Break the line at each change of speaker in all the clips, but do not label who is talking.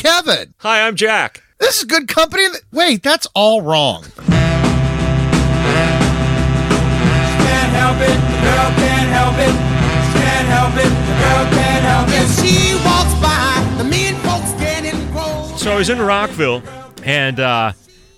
Kevin.
Hi, I'm Jack.
This is good company. Wait, that's all wrong.
Can't help it, the girl can't help it. Can't help it, the girl can't help it. she walks by, the mean folks getting gross.
So I was in Rockville, and uh,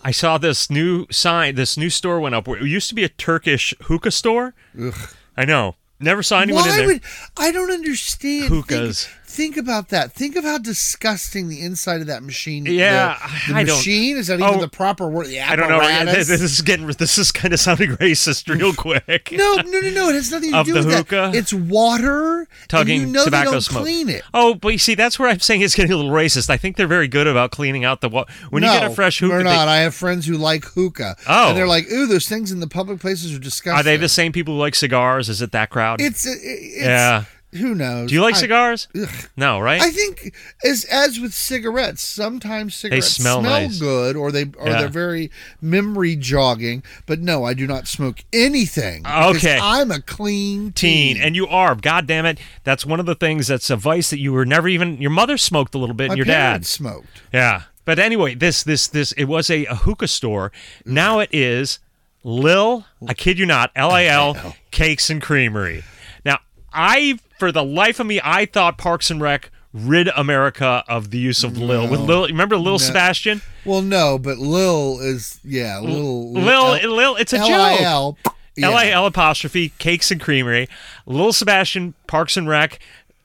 I saw this new sign. This new store went up. It used to be a Turkish hookah store. Ugh. I know. Never saw anyone in
Why
there.
would I don't understand
Hookahs.
Think, think about that. Think of how disgusting the inside of that machine.
Yeah,
the, the
I don't-
machine is that even
Oh,
the proper word? The
I don't know. This is getting. This is kind of sounding racist real quick.
No, no, no, no. It has nothing to
Of
do with
hookah?
that. It's water.
Tugging
you know
tobacco
they don't
smoke.
clean it.
Oh, but you see, that's where I'm saying it's getting a little racist. I think they're very good about cleaning out the wa- when
no,
you get a fresh hookah.
We're
they-
not. I have friends who like hookah.
Oh.
and they're like, "Ooh, those things in the public places are disgusting."
are they the same people who like cigars? Is it that crowd?
It's, it's
Yeah.
Who knows?
Do you like
I-
cigars?
Ugh.
No, right?
I think as as with cigarettes, sometimes cigarettes
smell nice.
good or they or
Yeah.
they're very memory jogging. But no, I do not smoke anything.
Okay.
I'm a clean
teen,
teen.
and you are. God damn it! That's one of the things that's a vice that you were never even. Your mother smoked a little bit,
My
and your dad.
smoked.
Yeah. But anyway, this this this it was a, a hookah store. Now it is Lil. I kid you not. L I L Cakes and Creamery. Now I, for the life of me, I thought Parks and Rec rid America of the use of Lil. With Lil, remember Lil Sebastian?
Well, no, but Lil is yeah, Lil
Lil, Lil, it's a joke.
L-I-L. Yeah.
L I L apostrophe Cakes and Creamery, Lil Sebastian Parks and Rec,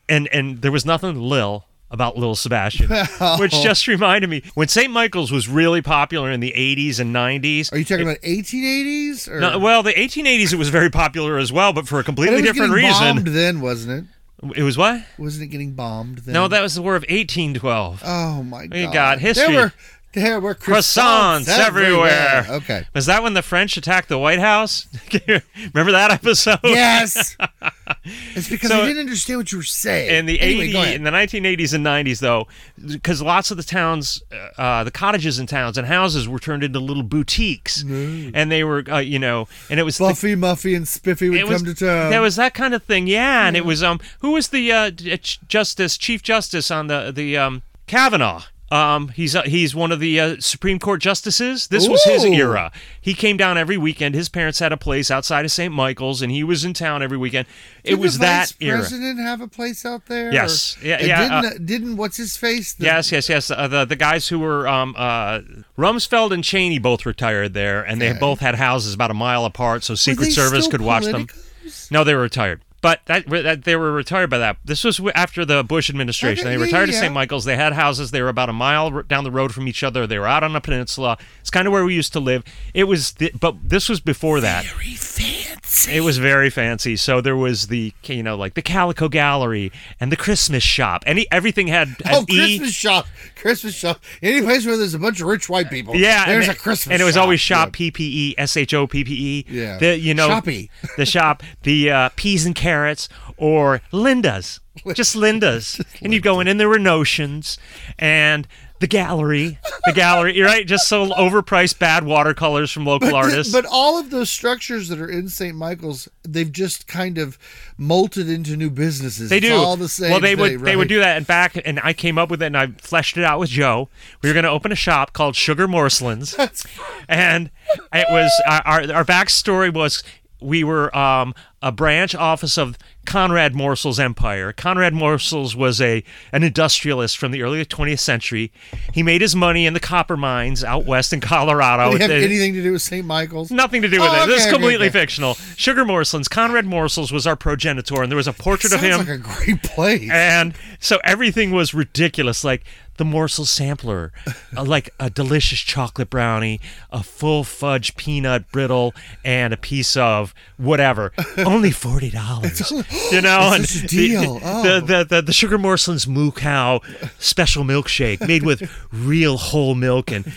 and and there was nothing Lil about little Sebastian, which oh. just reminded me when St. Michael's was really popular in the 80s and 90s.
Are you talking about 1880s? Or
No, well, the 1880s it was very popular as well, but for a completely
it was
different reason.
bombed then, wasn't it?
It was what?
Wasn't it getting bombed then?
No, that was the War of 1812.
Oh my god!
We got history.
There were there were
Croissants
croissants,
everywhere.
Okay.
Was that when the French attacked the White House? Remember that episode?
Yes. it's because
So-
I didn't understand what you were saying.
in the
Anyway,
80 in the 1980s and 90s though because lots of the towns uh, the cottages in towns and houses were turned into little boutiques and they were uh, you know and it was the-
Muffy, and Spiffy would
it was
come to town.
there was that kind of thing yeah and it was um who was the uh, justice chief justice on the the um Kavanaugh um, he's uh, he's one of the uh, Supreme Court justices. This was his
Ooh.
era. He came down every weekend. His parents had a place outside of St. Michael's, and he was in town every weekend. It
Did
was
the
that
vice
era.
president have a place out there?
Yes.
Or-
Yeah,
and
yeah,
Didn't, didn't what's his face? The-
Yes, yes, yes. Uh, the the guys who were um, uh, Rumsfeld and Cheney both retired there, and they both had houses about a mile apart, so
Were
Secret
they
Service
still
could watch them.
politicos?
No, they were retired. But that, that they were retired by that. This was after the Bush administration.
Okay,
they
yeah,
retired to. St. Michael's. They had houses. They were about a mile down the road from each other. They were out on a peninsula. It's kind of where we used to live. It was, th- but this was before that.
Very fancy.
It was very fancy. So there was the, you know, like the Calico Gallery and the Christmas shop. Any everything had
Oh,
E.
Christmas shop, Christmas shop. Any place where there's a bunch of rich white people.
Yeah,
there's a Christmas.
and it was
shop.
always shop. P P E S H O P P E.
Yeah.
the you know
Shoppy.
the shop, the uh, peas and carrots, or Linda's, just Linda's, and you'd go in, and there were notions, and the gallery, the gallery, you're right, just so overpriced bad watercolors from local
But,
artists.
but all of those structures that are in St. Michael's, they've just kind of molted into new businesses.
They
It's
do.
all the same.
well, they
thing,
would they would do that and back, and I came up with it and I fleshed it out with Joe. We were going to open a shop called Sugar Morslins, and it was our our, our backstory was we were um, a branch office of Conrad Morsel's empire. Conrad Morsels was a an industrialist from the early 20th century. He made his money in the copper mines out west in Colorado.
Do they have
The-
anything to do with St. Michael's?
Nothing to do with
Oh,
it. This is
okay, okay,
completely
okay.
fictional. Sugar Morsel's Conrad Morsels was our progenitor, and there was a portrait of
Sounds
him.
like a great place.
And so everything was ridiculous, like the morsel sampler, uh, like a delicious chocolate brownie, a full fudge peanut brittle, and a piece of whatever. Only forty dollars. You know, and
deal.
The,
Oh.
the, the, the the sugar morslins moo cow special milkshake made with real whole milk and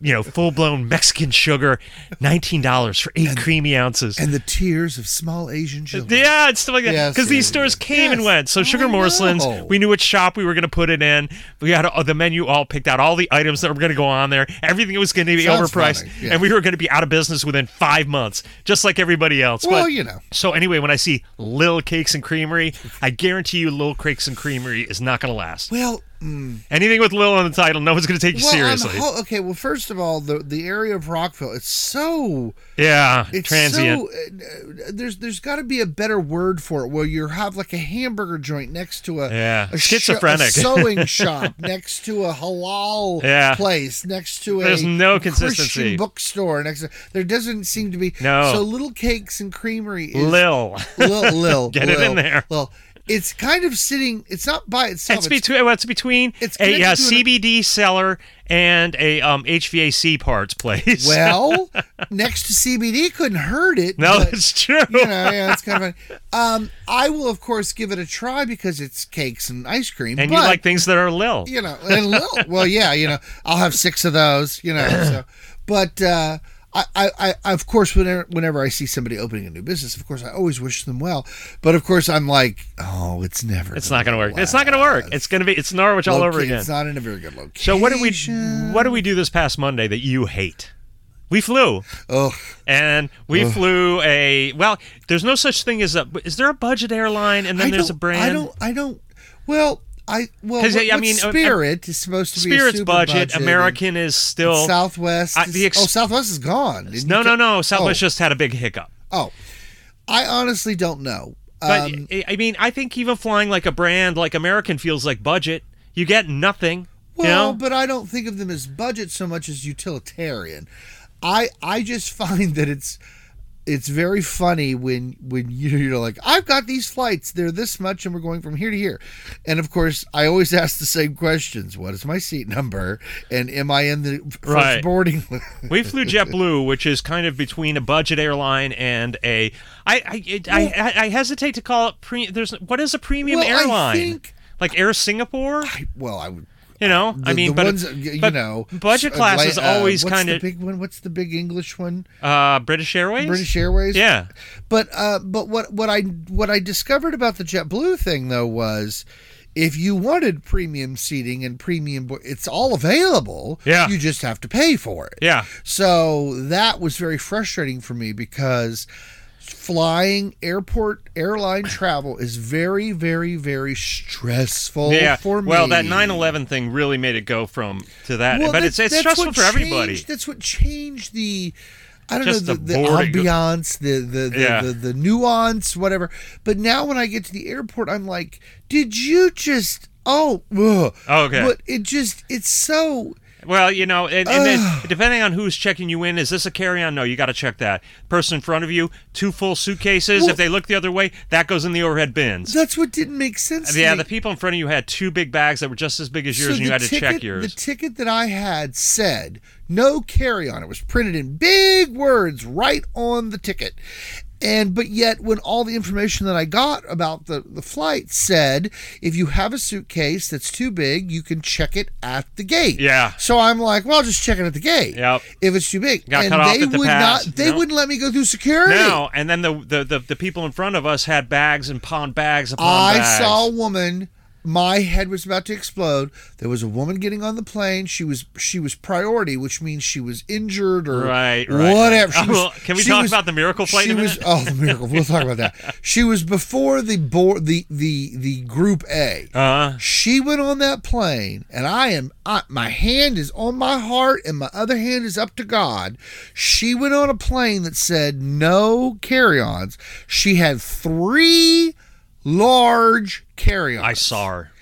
you know full blown Mexican sugar, nineteen dollars for eight creamy ounces.
and the tears of small Asian children.
Yeah, it's stuff like that.
Yes,
Because these
yes,
stores
yes.
came and went. So Sugar
I
Morslins,
know.
we knew which shop we were going to put it in. We had uh, the menu all picked out, all the items that were going to go on there. Everything was going to be
Sounds
overpriced,
yeah.
and we were going to be out of business within five months, just like everybody else.
Well,
But-
you know.
So anyway, when I see Lil Cakes and Creamery, I guarantee you, Lil Cakes and Creamery is not going to last.
Well,
Anything with Lil in the title, no one's going to take you
Well,
seriously.
ho- okay, well, first of all, the the area of Rockville, it's so
yeah,
it's
transient.
so uh, there's there's got to be a better word for it where you have like a hamburger joint next to a
Yeah,
a, sho- a
schizophrenic.
sewing shop next to a halal
Yeah.
place next to
There's
a
no
Christian
consistency.
bookstore next to, there doesn't seem to be
No.
so little cakes and creamery is
Lil.
Lil, Lil,
Get it in there.
Lil. It's kind of sitting it's not by itself
It's between what's between
It's
a uh,
to an-
CBD cellar and a um, HVAC parts place.
well next to CBD couldn't hurt it
no,
but-
it's true.
you know, yeah, it's kind of funny. Um, I will, of course, give it a try because it's cakes and ice cream.
and
but,
you like things that are Lil.
you know, and lil. well, yeah, you know, I'll have six of those, you know. So, but uh, I, I, I, of course, whenever, whenever I see somebody opening a new business, of course, I always wish them well. But of course, I'm like, oh, it's never.
It's not going to work. It's not going to work. It's going to be. It's Norwich all over again.
It's not in a very good location.
So what did we what did we do this past Monday that you hate? We flew.
Oh,
And we flew a well. There's no such thing as a. Is there a budget airline and then there's a brand?
I don't. I don't. Well, I well.
'Cause,
What,
I mean, uh,
Spirit is supposed to be a
Spirit's
super
budget.
and-
American is still.
Southwest.
I- the ex-
oh, Southwest is gone.
No, no, no. Southwest
oh,
just had a big hiccup.
Oh, I honestly don't know.
But
Um,
I- I mean, I think even flying like a brand like American feels like budget. You get nothing.
well,
you know?
but I don't think of them as budget so much as utilitarian. I I just find that it's it's very funny when when you're like I've got these flights they're this much and we're going from here to here and of course I always ask the same questions what is my seat number and am I in the first
Right.
boarding
We flew JetBlue, which is kind of between a budget airline and a. I I it, I, I, I hesitate to call it pre. There's what is a premium
Well, I
airline?
think-
like Air Singapore.
I, well I would
You know, I mean,
the
but
ones, you
but
know
budget
s-
class is
uh,
always
what's
kind
the
of
big one what's the big English one
uh, British Airways.
British Airways
Yeah,
But uh, but what what I what I discovered about the JetBlue thing though was if you wanted premium seating and premium, bo- it's all available.
Yeah.
you just have to pay for it.
yeah.
So that was very frustrating for me because flying airport airline travel is very very very stressful
Yeah.
for me.
Well, that 9/11 thing really made it go from to that,
Well,
but it's it's stressful for everybody.
That's what changed the. I don't
Just
know
the
the, the ambiance, the the the,
Yeah.
the the nuance, whatever. But now when I get to the airport, I'm like, did you just? Oh, ugh.
Oh, okay.
But it just it's so.
Well, you know, and, and then depending on who's checking you in, is this a carry-on? No, you got to check that. Person in front of you, two full suitcases.
Well-
if they look the other way, that goes in the overhead bins.
That's what didn't make sense. to
yeah, the people in front of you had two big bags that were just as big as yours,
So
and you had to check
ticket-
yours.
The ticket that I had said no carry on. It was printed in big words right on the ticket. And but yet when all the information that I got about the, the flight said if you have a suitcase that's too big, you can check it at the gate.
Yeah.
So I'm like, well, I'll just check it at the gate.
Yep.
If it's too big.
Got
and
cut off
they
at the
would
pass,
not they wouldn't let me go through security.
no, and then the, the the the people in front of us had bags and upon bags upon
I
bags.
I saw a woman. My head was about to explode. There was a woman getting on the plane. She was she was priority, which means she was injured or
Right, right.
whatever. She
Oh,
was-
well, can we talk
was-
about the miracle flight
She was oh the miracle. We'll talk about that. She was before the board the the the group A.
Uh,
She went on that plane, and I am I, my hand is on my heart, and my other hand is up to God. She went on a plane that said no carry-ons. She had three large carry-ons.
I saw her.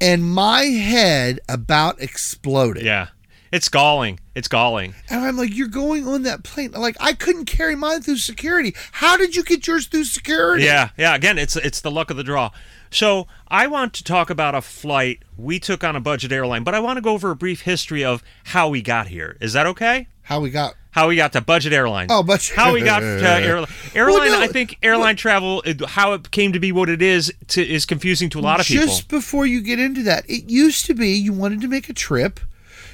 and my head about exploded.
Yeah, it's galling. It's galling.
And I'm like, you're going on that plane. Like, I couldn't carry mine through security. How did you get yours through security?
Yeah, yeah. Again, it's it's the luck of the draw. So I want to talk about a flight we took on a budget airline, but I want to go over a brief history of how we got here. Is that okay?
How we got.
How we got to budget airline?
Oh, budget-
How we got to airline? Airline.
no,
I think airline travel, uh, how it came to be what it is, to, is confusing to a lot of people.
Just before you get into that, it used to be you wanted to make a trip,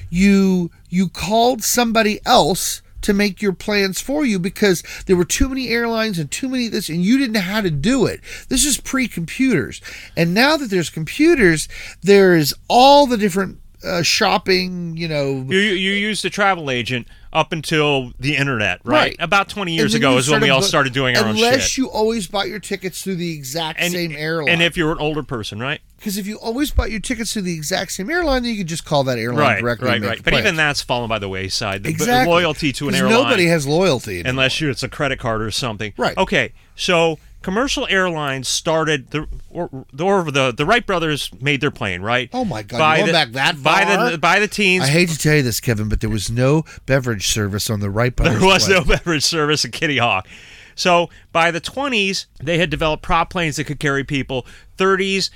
you you called somebody else to make your plans for you because there were too many airlines and too many of this and you didn't know how to do it. This is pre-computers. And now that there's computers, there is all the different uh, shopping, you know,
You, you used a travel agent up until the internet, right?
Right.
About 20 years ago is when we all
bu-
started doing our own
Unless you always bought your tickets through the exact
and,
same airline.
and if you're an older person, right?
Because if you always bought your tickets to the exact same airline, then you could just call that airline
right,
directly.
right, right. But even that's fallen by the wayside. The-
exactly
loyalty to an airline.
Nobody has loyalty anymore.
unless you it's a credit card or something.
Right.
Okay. So commercial airlines started the or, or the the Wright brothers made their plane right.
Oh my God,
By
you're
the,
going back that
by
far?
the by the teens.
I hate to tell you this, Kevin, but there was no beverage service on the Wright brothers.
there was no beverage service at Kitty Hawk. So by the 20s, they had developed prop planes that could carry people. 30s,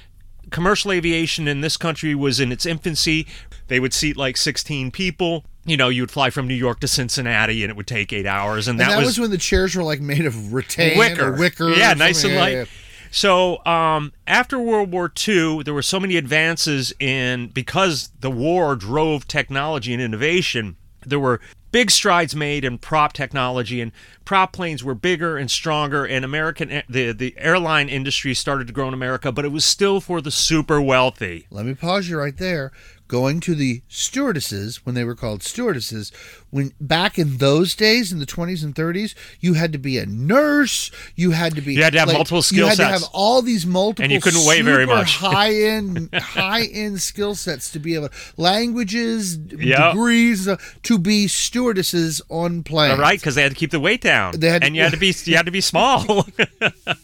commercial aviation in this country was in its infancy. They would seat like 16 people. You know, you would fly from New York to Cincinnati, and it would take eight hours. And,
And
that,
that, was, when the chairs were like made of rattan
wicker.
or wicker.
Yeah, nice and
something.
light.
Yeah, yeah.
So um, after World War II, there were so many advances in because the war drove technology and innovation. There were big strides made in prop technology, and prop planes were bigger and stronger. And American the the airline industry started to grow in America, but it was still for the super wealthy.
Let me pause you right there. Going to the stewardesses when they were called stewardesses, when back in those days in the 20s and 30s, you had to be a nurse. You had to be.
You had to have multiple skill
You had
sets.
to have all these multiple.
And you couldn't weigh very much.
high end, high end skill sets to be able languages,
Yep.
degrees uh, to be stewardesses on planes.
All right, because they had to keep the weight down,
They had to-
and you had to be you had to be small.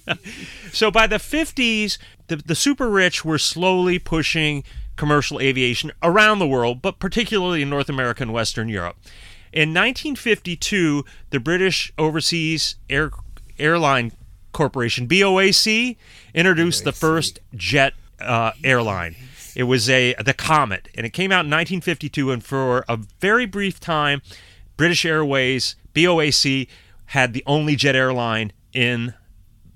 so by the fifties, the the super rich were slowly pushing commercial aviation around the world, but particularly in North America and Western Europe. In 1952, the British Overseas Air Airline Corporation (BOAC) introduced the first jet uh, airline. It was a the Comet, and it came out in 1952. And for a very brief time, British Airways (BOAC) had the only jet airline in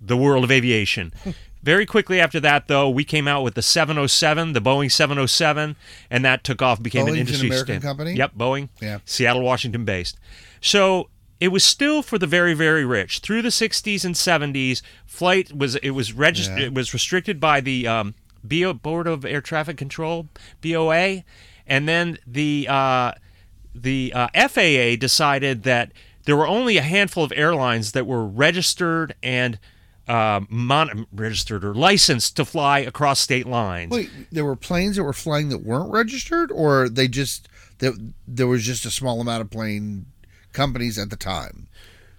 the world of aviation. Very quickly after that, though, we came out with the 707, the Boeing 707, and that took off, became
Boeing's
an
an
industry
American
stand-
company?
Yep, Boeing.
Yeah.
Seattle, Washington based. So it was still for the very, very rich. Through the 60s and 70s, flight was it was registered.
Yeah.
It was restricted by the um, BO, Board of Air Traffic Control (BOA), and then the uh, the uh, FAA decided that there were only a handful of airlines that were registered and uh, mon- registered or licensed to fly across state lines.
Wait, there were planes that were flying that weren't registered, or they just that there was just a small amount of plane companies at the time.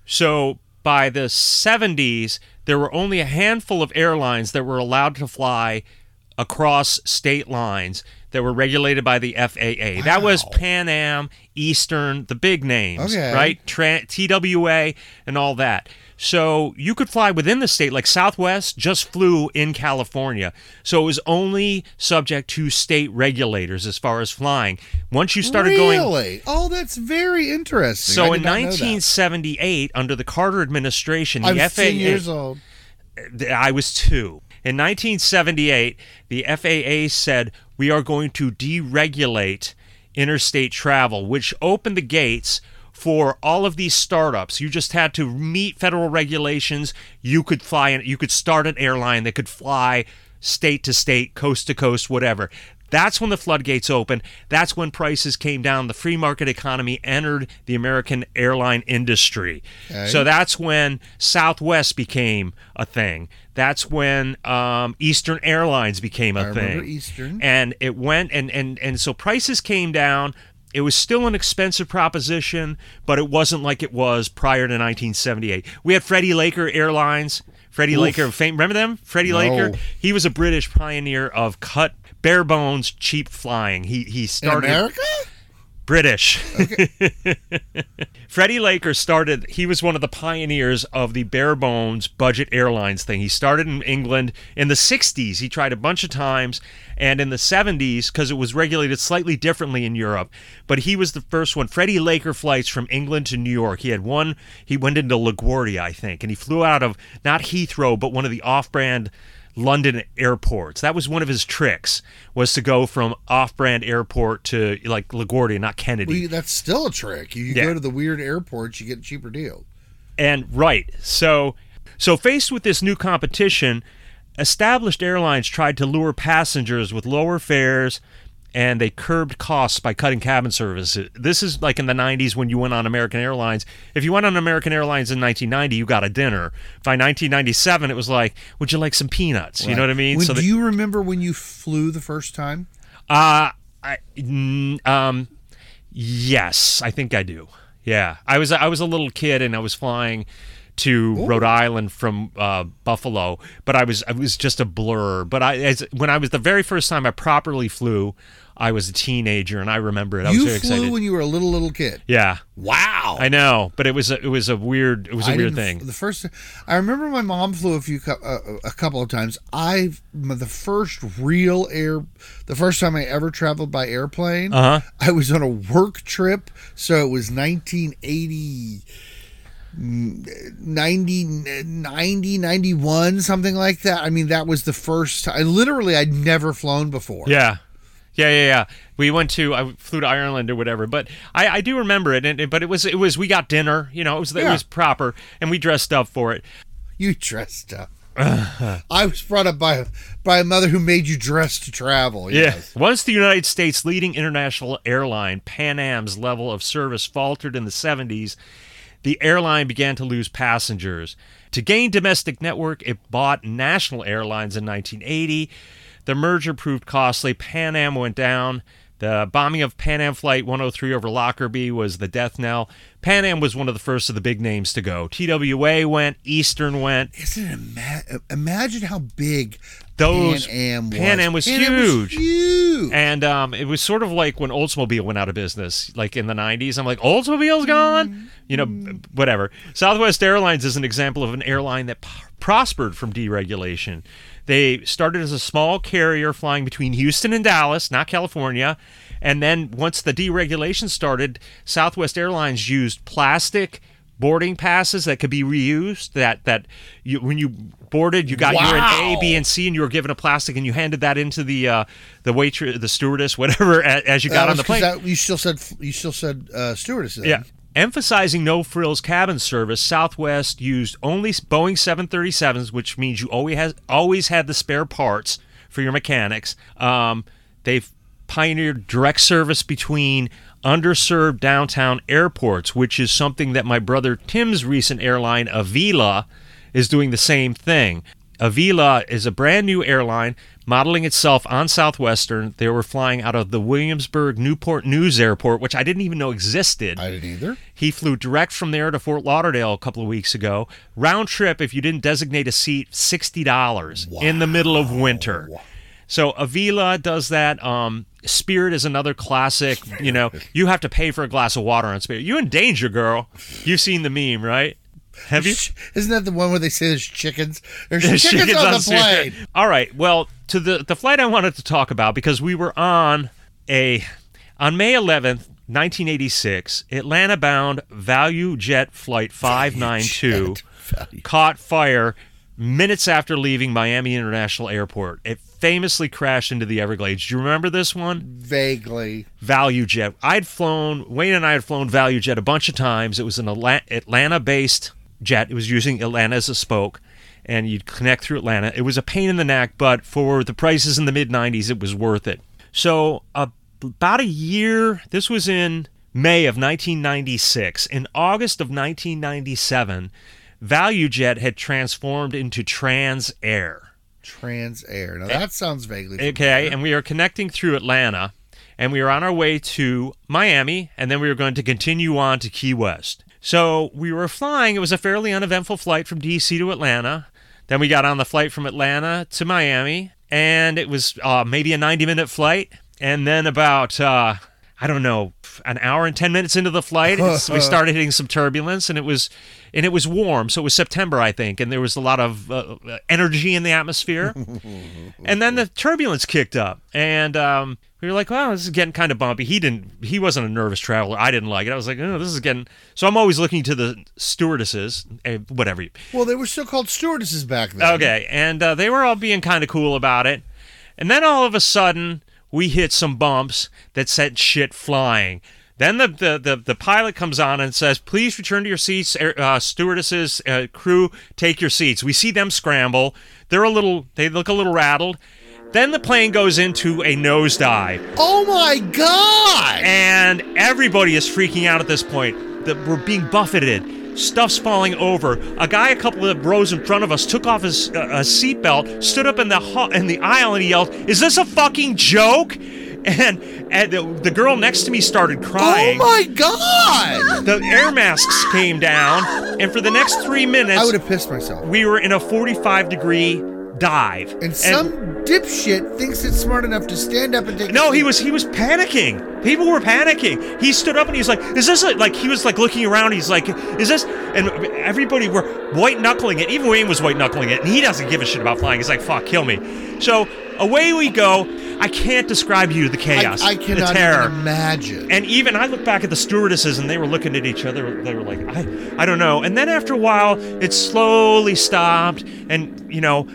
So by the 70s, there were only a handful of airlines that were allowed to fly across state lines that were regulated by the FAA. That was Pan Am, Eastern, the big names,
Okay.
right? Tra- TWA and all that. So you could fly within the state, like Southwest just flew in California. So it was only subject to state regulators as far as flying. Once you started going
really? Oh, that's very interesting.
so in
did not know that.
1978, under the Carter administration, the
I'm
FAA.
10 years old.
I was two. In 1978, the FAA said we are going to deregulate interstate travel, which opened the gates for all of these startups. You just had to meet federal regulations. You could fly, and you could start an airline that could fly state to state, coast to coast, whatever. That's when the floodgates opened. That's when prices came down. The free market economy entered the American airline industry.
Okay.
So that's when Southwest became a thing. That's when um, Eastern Airlines became a
I
thing.
Eastern.
And it went and and and so prices came down. It was still an expensive proposition, but it wasn't like it was prior to 1978. We had Freddie Laker Airlines. Freddie
Oof.
Laker, fame, remember them? Freddie
No.
Laker. He was a British pioneer of cut, bare bones, cheap flying. He he
In
started
America?
British. Freddie Laker started, he was one of the pioneers of the bare bones budget airlines thing. He started in England in the 60s. He tried a bunch of times. And in the 70s, because it was regulated slightly differently in Europe, but he was the first one. Freddie Laker flights from England to New York. He had one, he went into LaGuardia, I think, and he flew out of not Heathrow, but one of the off brand London airports. That was one of his tricks was to go from off-brand airport to like LaGuardia, not Kennedy.
Well, that's still a trick. You
Yeah.
go to the weird airports, you get a cheaper deal.
And right. So so faced with this new competition, established airlines tried to lure passengers with lower fares and they curbed costs by cutting cabin service. This is like in the 90s when you went on American Airlines. If you went on American Airlines in 1990, you got a dinner. By 1997, it was like, would you like some peanuts? You know what I mean?
When,
so
do you remember when you flew the first time?
uh, I, um, yes, I think I do. Yeah, I was I was a little kid and I was flying to Rhode Island from uh, Buffalo, but I was I was just a blur. But I as when I was the very first time I properly flew, I was a teenager and I remember it. I was
you
very
flew
excited.
when you were a little little kid.
yeah,
Wow.
I know, but it was a, it was a weird it was a
I
weird thing.
The first, I remember my mom flew a few, uh, a couple of times. I, the first real air, the first time I ever traveled by airplane,
Uh-huh.
I was on a work trip. So it was 1980, mm, 90, 90, 91, something like that. I mean, that was the first time. Literally, I'd never flown before.
Yeah. Yeah, yeah, yeah. We went to I flew to Ireland or whatever, but I, I do remember it. And, but it was it was we got dinner, you know, it was it was proper, and we dressed up for it.
You dressed up. I was brought up by by a mother who made you dress to travel. Yes.
Yeah. Once the United States' leading international airline, Pan Am's level of service faltered in the 70s, the airline began to lose passengers. To gain domestic network, it bought national airlines in 1980. The merger proved costly. Pan Am went down. The bombing of Pan Am Flight 103 over Lockerbie was the death knell. Pan Am was one of the first of the big names to go. TWA went, Eastern went.
Isn't it ima- imagine how big
Those-
Pan Am was?
Pan Am was
Pan Am
huge.
huge.
And um, it was sort of like when Oldsmobile went out of business, like in the 90s. I'm like, Oldsmobile's gone? You know, whatever. Southwest Airlines is an example of an airline that p- prospered from deregulation. They started as a small carrier flying between Houston and Dallas, not California. And then once the deregulation started, Southwest Airlines used plastic boarding passes that could be reused that that you, when you boarded you got your
Wow.
A, B, and C, and you were given a plastic, and you handed that into the uh, the waitress, the stewardess, whatever, as, as you got on the plane.
that- you still said you still said uh, stewardess. then.
yeah. Emphasizing no frills cabin service, Southwest used only Boeing 737s, which means you always has always had the spare parts for your mechanics. Um, they've pioneered direct service between underserved downtown airports, which is something that my brother Tim's recent airline Avelo is doing the same thing. Avelo is a brand new airline modeling itself on Southwestern. They were flying out of the Williamsburg Newport News Airport, which I didn't even know existed.
I didn't either.
He flew direct from there to Fort Lauderdale a couple of weeks ago. Round trip, if you didn't designate a seat, sixty dollars in the middle of winter. So Avelo does that. Um, Spirit is another classic. You know, you have to pay for a glass of water on Spirit. You in danger, girl. You've seen the meme, right? Have you?
Isn't that the one where they say there's chickens? There's
There's
chickens,
chickens
on the
Spirit.
plane.
All right. Well, to the the flight I wanted to talk about because we were on a on May 11th, 1986, Atlanta bound Value Jet flight 592
Value.
caught fire minutes after leaving Miami International Airport. It famously crashed into the Everglades. Do you remember this one?
Vaguely.
Value Jet. I'd flown, Wayne and I had flown Value Jet a bunch of times. It was an Atlanta based jet. It was using Atlanta as a spoke, and you'd connect through Atlanta. It was a pain in the neck, but for the prices in the mid 90s, it was worth it. So, uh, about a year, this was in May of 1996. In August of 1997, ValueJet had transformed into Trans Air.
Trans Air. Now that sounds vaguely. familiar.
Okay, and we are connecting through Atlanta, and we are on our way to Miami, and then we were going to continue on to Key West. So we were flying. It was a fairly uneventful flight from D.C. to Atlanta. Then we got on the flight from Atlanta to Miami, and it was uh, maybe a 90 minute flight. And then about, uh, I don't know, an hour and 10 minutes into the flight, we started hitting some turbulence, and it was, and it was warm. So it was September, I think, and there was a lot of uh, energy in the atmosphere. and then the turbulence kicked up, and um, we were like, "Wow, this is getting kind of bumpy." He didn't. He wasn't a nervous traveler. I didn't like it. I was like, "Oh, this is getting." So I'm always looking to the stewardesses, eh, whatever. you-
Well, they were still called stewardesses back then.
Okay, and uh, they were all being kind of cool about it, and then all of a sudden we hit some bumps that sent shit flying. Then the, the, the, the pilot comes on and says, "Please return to your seats, uh, stewardesses, uh, crew, take your seats." We see them scramble. They're a little, they look a little rattled, Then the plane goes into a nosedive,
Oh my god!
and everybody is freaking out at this point. That we're being buffeted. Stuff's falling over. A guy a couple of rows in front of us took off his uh, seatbelt, stood up in the hu- in the aisle, and he yelled, "Is this a fucking joke?" And, and the, the girl next to me started crying.
Oh my god!
the air masks came down, and for the next three minutes,
I would have pissed myself.
we were in a 45 degree dive.
And some dipshit thinks it's smart enough to stand up and take.
no, he was he was panicking. People were panicking. He stood up and he's like, "Is this a, like?" He was like looking around. He's like, "Is this?" And everybody were white knuckling it. Even Wayne was white knuckling it, and he doesn't give a shit about flying. He's like, "Fuck, kill me." So away we go. I can't describe you the chaos,
I, I
the
cannot
terror.
even imagine.
And even I look back at the stewardesses and they were looking at each other. They were like, I, I don't know. And then after a while, it slowly stopped. And, you know,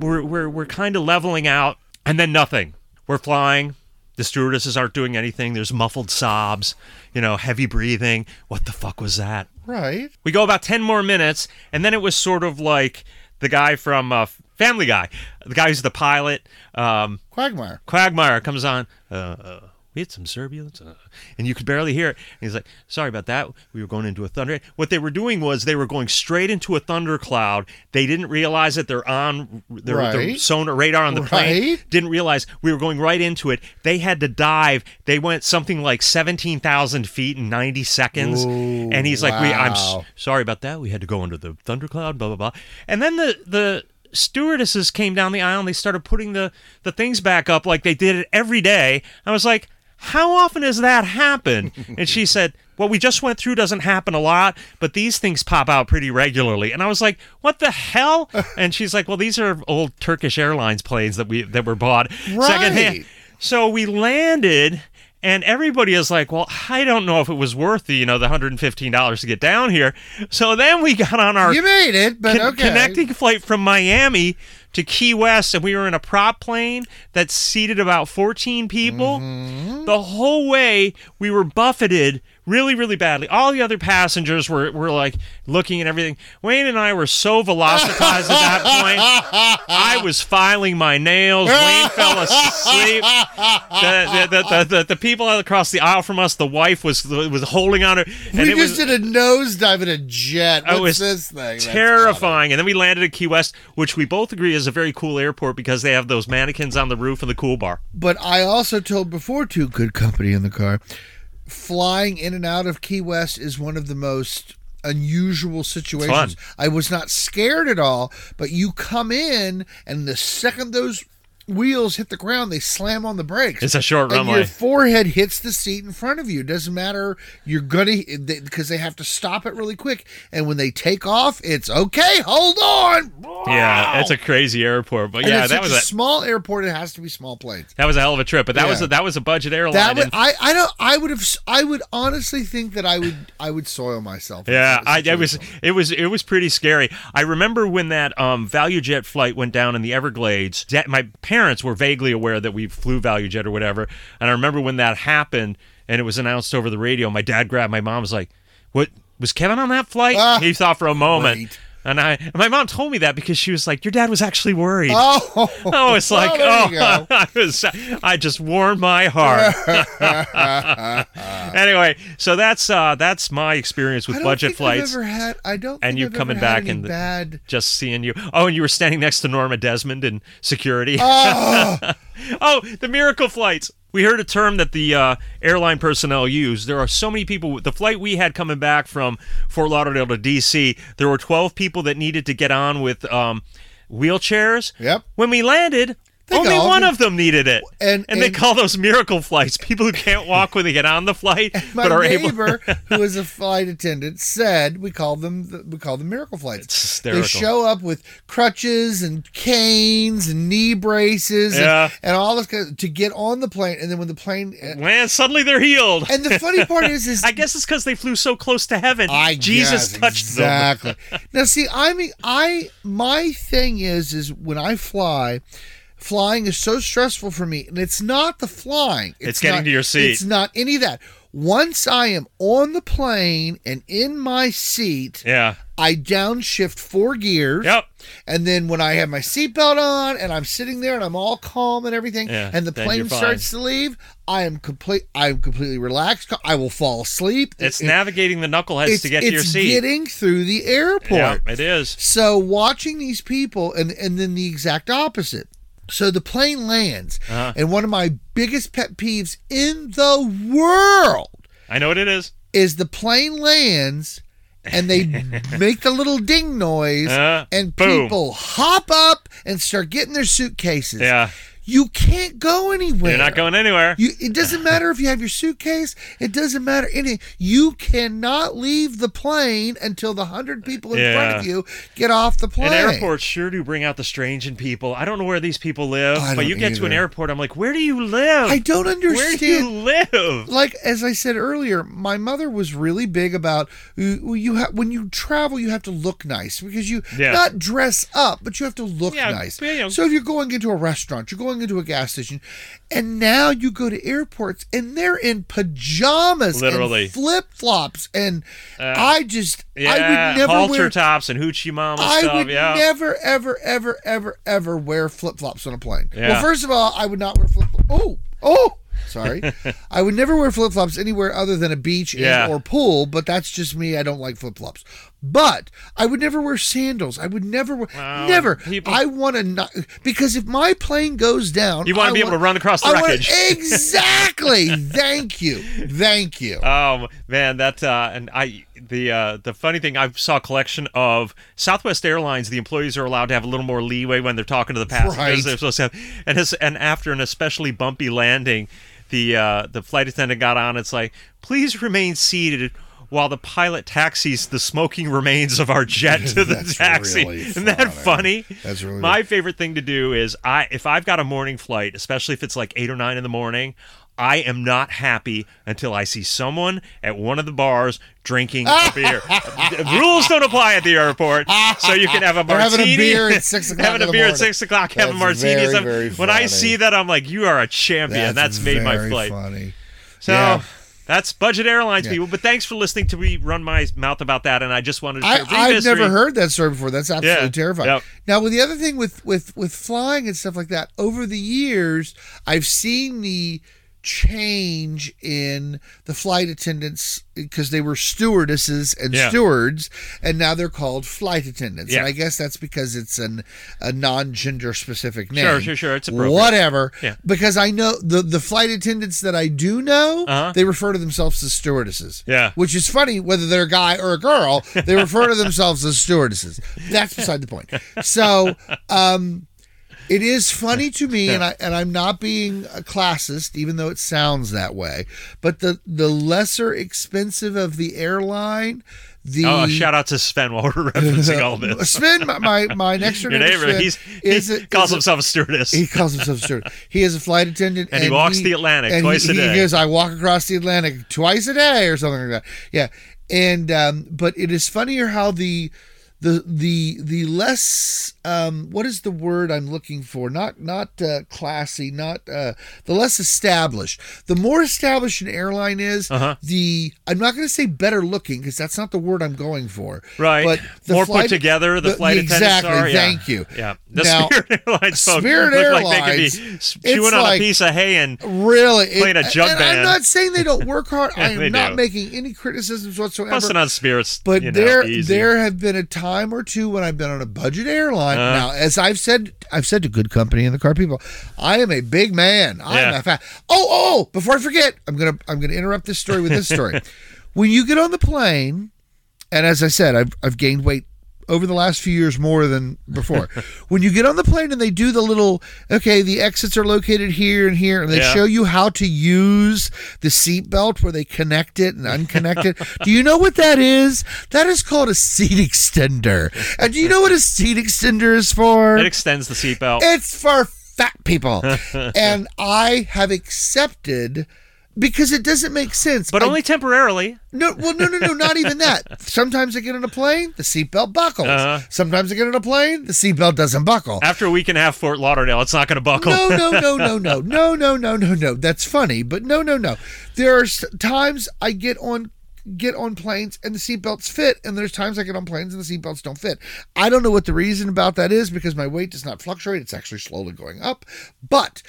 we're, we're, we're kind of leveling out. And then nothing. We're flying. The stewardesses aren't doing anything. There's muffled sobs, you know, heavy breathing. What the fuck was that?
right?
We go about 10 more minutes. And then it was sort of like the guy from uh, Family Guy, the guy who's the pilot. Um,
Quagmire.
Quagmire comes on. Uh, uh, we had some turbulence, uh, and you could barely hear it. And he's like, "Sorry about that. We were going into a thunder." What they were doing was they were going straight into a thundercloud. They didn't realize that they're on their, their sonar radar on the plane.
Right.
Didn't realize we were going right into it. They had to dive. They went something like seventeen thousand feet in ninety seconds.
Ooh,
and he's like, "We, I'm s- sorry about that. We had to go under the thundercloud, blah blah blah. And then the the stewardesses came down the aisle and they started putting the the things back up like they did it every day. I was like, "How often does that happen?" and she said, "What we just went through doesn't happen a lot, but these things pop out pretty regularly." And I was like, "What the hell?" and she's like, "Well, these are old Turkish Airlines planes that we that were bought secondhand."
Right.
So we landed, and everybody is like, "Well, I don't know if it was worth the you know the hundred and fifteen dollars to get down here." So then we got on our
You made it, but
con-
okay.
connecting flight from Miami to Key West, and we were in a prop plane that seated about 14 people.
Mm-hmm.
The whole way, we were buffeted really, really badly. All the other passengers were, were like looking at everything. Wayne and I were so velocitized at that point. I was filing my nails. Wayne fell asleep. The, the, the, the, the, people across the aisle from us, the wife was was holding on her. And
we just
was,
did a nosedive in a jet. What's
it was
this thing?
Terrifying. And then we landed at Key West, which we both agree is a very cool airport because they have those mannequins on the roof of the cool bar.
But I also told before too, good company in the car. Flying in and out of Key West is one of the most unusual situations. I was not scared at all, but you come in and the second those wheels hit the ground, they slam on the brakes.
It's a short
and
runway.
your forehead hits the seat in front of you. It doesn't matter. You're gonna because they have to stop it really quick. And when they take off, it's okay. Hold on.
Yeah, it's a crazy airport, but yeah, that was
a small airport. It has to be small planes.
that was a hell of a trip. But that was a, that was a budget airline.
That would
and-
I I don't I would have I would honestly think that I would I would soil myself.
Yeah, I, it was it was it was pretty scary. I remember when that um, Value Jet flight went down in the Everglades. that- My parents were vaguely aware that we flew Value Jet or whatever, and I remember when that happened and it was announced over the radio. My dad grabbed my mom. Was like, "What was Kevin on that flight?"
Ah,
he thought for a moment.
great.
And I, and my mom told me that because she was like, "Your dad was actually worried."
Oh,
I was
well,
like, oh. I was, I just warmed my heart. anyway, so that's uh, that's my experience with budget flights.
I've ever had. I don't.
And
think
you coming back the-
bad.
just seeing you. Oh, and you were standing next to Norma Desmond in security.
Oh,
oh, the miracle flights. We heard a term that the uh, airline personnel use. There are so many people. The flight we had coming back from Fort Lauderdale to D.C., there were 12 people that needed to get on with um, wheelchairs.
Yep.
When we landed, only one of them needed it.
And-
they
and-
call those miracle flights. People who can't walk when they get on the flight, but are able.
neighbor, who is a flight attendant, said we call them we call them miracle flights. They show up with crutches and canes and knee braces and-
Yeah.
and, all this kind of, to get on the plane. And then when the plane
Man, suddenly they're healed.
and the funny part is is
I guess it's because they flew so close to heaven.
I
Jesus
guess,
touched them.
exactly. now, see, I mean, I my thing is is when I fly, flying is so stressful for me, and it's not the flying.
It's getting
not-
to your seat.
It's not any of that. Once I am on the plane and in my seat,
Yeah.
I downshift four gears.
Yep.
And then when I have my seatbelt on and I'm sitting there and I'm all calm and everything,
Yeah,
and the plane starts to leave, I am complete. I'm completely relaxed. I will fall asleep.
It's
It-
navigating the knuckleheads
it's,
to get to your
it's
seat.
getting through the airport.
yeah, it is.
So watching these people, and and then the exact opposite. So the plane lands,
Uh-huh.
and one of my biggest pet peeves in the world
I know what it is.
is the plane lands and they make the little ding noise
Uh,
and
boom.
people hop up and start getting their suitcases.
Yeah.
You can't go anywhere.
You're not going anywhere.
You, it doesn't matter if you have your suitcase. It doesn't matter any. You cannot leave the plane until the hundred people in front of you get off the plane.
And airports sure do bring out the strange in people. I don't know where these people live, but you get to an airport, I'm like, where do you live?
I don't understand.
Where do you live?
like as I said earlier, my mother was really big about uh, you, you have when you travel, you have to look nice because you
Yeah.
not dress up, but you have to look
Yeah,
nice.
you know.
So if you're going into a restaurant, you're going into a gas station, and now you go to airports and they're in pajamas,
Literally.
flip flops, and uh, I just
Yeah,
I would never
halter
wear.
tops and hoochie mama
I
stuff.
would
yeah.
never, ever, ever, ever, ever wear flip flops on a plane.
Yeah.
Well, first of all, I would not wear flip flops. Oh, oh, sorry. I would never wear flip flops anywhere other than a beach and-
Yeah.
or pool, but that's just me. I don't like flip flops. But I would never wear sandals. I would never wear,
Wow,
never.
people-
I want to not, because if my plane goes down,
You wanna be able
want-
to run across the
I wanna-
wreckage.
exactly. Thank you. Thank you.
Um, man, that uh, and I the uh, the funny thing I saw a collection of Southwest Airlines. The employees are allowed to have a little more leeway when they're talking to the passengers.
Right.
They're supposed to have, and his, and after an especially bumpy landing, the uh, the flight attendant got on. It's like, please remain seated. While the pilot taxis the smoking remains of our jet to the taxi,
really
isn't that
funny.
funny?
That's really
my favorite thing to do is I if I've got a morning flight, especially if it's like eight or nine in the morning, I am not happy until I see someone at one of the bars drinking a beer. Rules don't apply at the airport, so you can have a
They're
martini.
having a beer at 6 o'clock
Having a beer at six o'clock, having a martini.
very, very
when I see that, I'm like, you are a champion. That's, made my flight.
funny.
So.
Yeah.
That's budget airlines,
Yeah.
people. But thanks for listening to me run my mouth about that, and I just wanted to
I,
share a brief
I've
history.
never heard that story before. That's absolutely
Yeah.
terrifying.
Yep.
Now, with the other thing with with with flying and stuff like that, over the years, I've seen the change in the flight attendants because they were stewardesses and
Yeah.
stewards, and now they're called flight attendants.
Yeah.
And I guess that's because it's an a non-gender specific name.
Sure, sure, sure. It's appropriate.
Whatever.
Yeah.
Because I know the the flight attendants that I do know,
Uh-huh.
they refer to themselves as stewardesses.
Yeah.
Which is funny whether they're a guy or a girl, they refer to themselves as stewardesses. That's beside the point. So, um it is funny to me, and I and I'm not being a classist, even though it sounds that way. But the the lesser expensive of the airline, the
Oh, shout out to Sven while we're referencing all this.
Sven, my, my, my next door neighbor, Sven,
he's,
is
he
a-
calls
is
himself a stewardess.
he calls himself a steward. He is a flight attendant,
And he walks the Atlantic
and
twice
he,
a day.
He goes, "I walk across the Atlantic twice a day, or something like that." Yeah, and um, but it is funnier how the the the the less um, what is the word I'm looking for? Not not uh, classy, not uh, the less established. The more established an airline is,
Uh-huh.
the I'm not going to say better looking because that's not the word I'm going for.
Right.
but the
More
flight-
put together, the, flight attendants
exactly.
are. Yeah.
Thank you.
Yeah. The
Now,
Spirit Airlines folks
Spirit
look like they
Airlines,
could be chewing on
like-
a piece of hay and
Really,
Playing a jug
and
band.
I'm not saying they don't work hard. I am not
do.
making any criticisms whatsoever.
busting on spirits.
But
you know,
there,
easy.
there have been a time or two when I've been on a budget airline.
Uh.
now, as I've said, I've said to good company in the car people, I am a big man. I am
Yeah.
a fat. Oh, oh! Before I forget, I'm gonna, I'm gonna interrupt this story with this story. when you get on the plane, and as I said, I've, I've gained weight over the last few years more than before. when you get on the plane and they do the little, okay, the exits are located here and here, and they
Yeah.
show you how to use the seatbelt where they connect it and unconnect it. do you know what that is? That is called a seat extender. And do you know what a seat extender is for?
it extends the seatbelt.
It's for fat people. and I have accepted because it doesn't make sense.
but
I-
only temporarily.
no, well, no, no, no, not even that. Sometimes I get on a plane, the seatbelt buckles.
Uh-huh.
Sometimes I get on a plane, the seatbelt doesn't buckle.
After a week and a half, Fort Lauderdale, it's not going to buckle.
No, no, no, no, no, no, no, no, no, no. That's funny, but no, no, no. There are times I get on get on planes and the seatbelts fit, and there's times I get on planes and the seatbelts don't fit. I don't know what the reason about that is because my weight does not fluctuate; it's actually slowly going up. But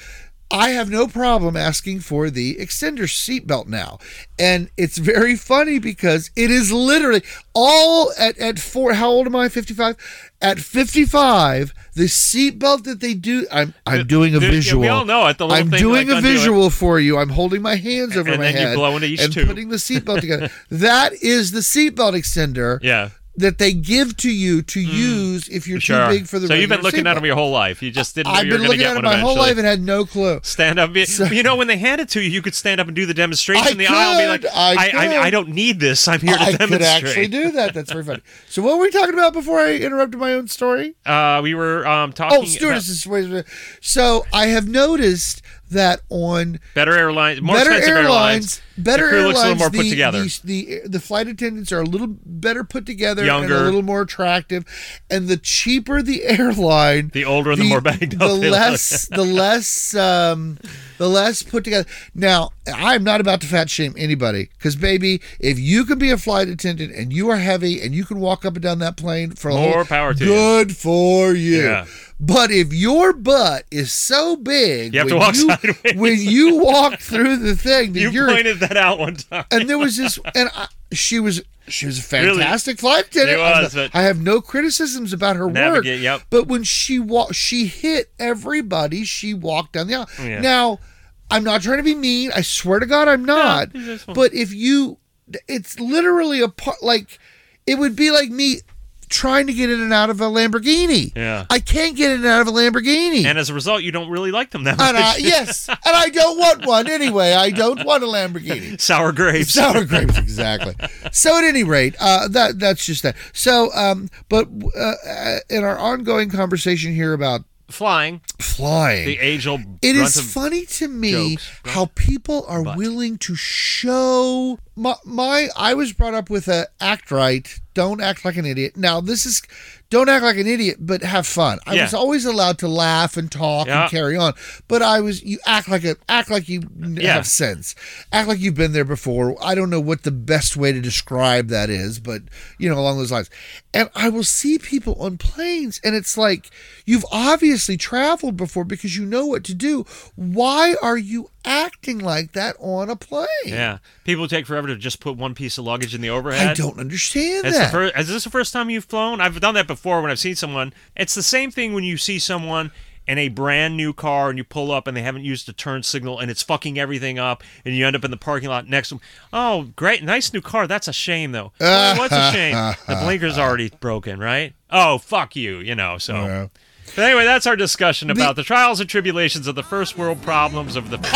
I have no problem asking for the extender seatbelt now. And it's very funny because it is literally all at, at four. How old am I? 55? At 55, the seatbelt that they do, I'm, I'm doing a
the- yeah, we
visual.
all know it, the little
I'm
thing,
doing
like,
a
undo it.
visual for you. I'm holding my hands over
And
my head
blow into each
and putting the seatbelt together. that is the seatbelt extender
Yeah.
That they give to you to use if you're
Mm. Sure.
too big for the
so you've been looking at them your whole life. You just didn't know
I've been looking at it
one
my whole life and had no clue.
Stand up. you know, when they hand it to you, you could stand up and do the demonstration
I
in the aisle and be like,
I
I,
could.
I, I don't need this. I'm here to demonstrate.
I could actually do that. That's very funny. So what were we talking about before I interrupted my own story?
Uh, we were um, talking
Oh, stewardesses. wait. So I have noticed that on
better airlines, more
better
expensive
airlines, better
the crew
airlines,
looks a little more
the,
put together.
The, the the flight attendants are a little better put together, and
Younger.
a little more attractive, and the cheaper the airline,
The older and the more banged up
the less, the less, um, the less put together. Now, I'm not about to fat shame anybody, because baby, if you can be a flight attendant and you are heavy and you can walk up and down that plane for a
More power to you.
good for you.
Yeah.
But if your butt is so big,
You have to
when
walk sideways.
when you walk through the thing that
You
you're
pointed that out one time.
and there was this and I, she was she was a
Really?
fantastic flight attendant.
Was, but-
I have no criticisms about her work.
Yep.
But when she walked, she hit everybody. She walked down the aisle.
Yeah.
Now, I'm not trying to be mean. I swear to God, I'm not.
fine.
but if you, it's literally a part. Like it would be like me trying to get in and out of a Lamborghini.
Yeah.
I can't get in and out of a Lamborghini.
And as a result, you don't really like them that much.
And I, yes, and I don't want one anyway. I don't want a Lamborghini.
Sour grapes.
Sour grapes, exactly. So, at any rate, uh, that that's just that. So, um, but uh, uh, in our ongoing conversation here about
Flying.
flying,
The age old.
it is funny to me
jokes.
how people are
But.
willing to show my, my I was brought up with a act right, don't act like an idiot. Now this is don't act like an idiot, but have fun. I
Yeah.
was always allowed to laugh and talk
Yeah.
and carry on, but I was you act like a act like you
Yeah.
have sense, act like you've been there before. I don't know what the best way to describe that is, but you know along those lines. And I will see people on planes, and it's like you've obviously traveled before because you know what to do. Why are you acting like that on a plane?
Yeah. People take forever to just put one piece of luggage in the overhead.
I don't understand
That's
that.
first, is this the first time you've flown? I've done that before when I've seen someone. It's the same thing when you see someone in a brand new car and you pull up and they haven't used a turn signal and it's fucking everything up and you end up in the parking lot next to them. Oh, great, nice new car. That's a shame though. Well, what's a shame? The blinker's already broken, right? Oh, fuck you, you know. So.
Yeah.
But anyway, that's our discussion about the trials and tribulations of the first world problems of the.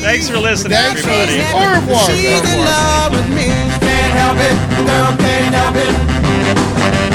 Thanks for listening,
Thanks for
everybody.
listening. Au revoir.
She's
Au
in
revoir.
love with me. Can't help it. Girl can't help it.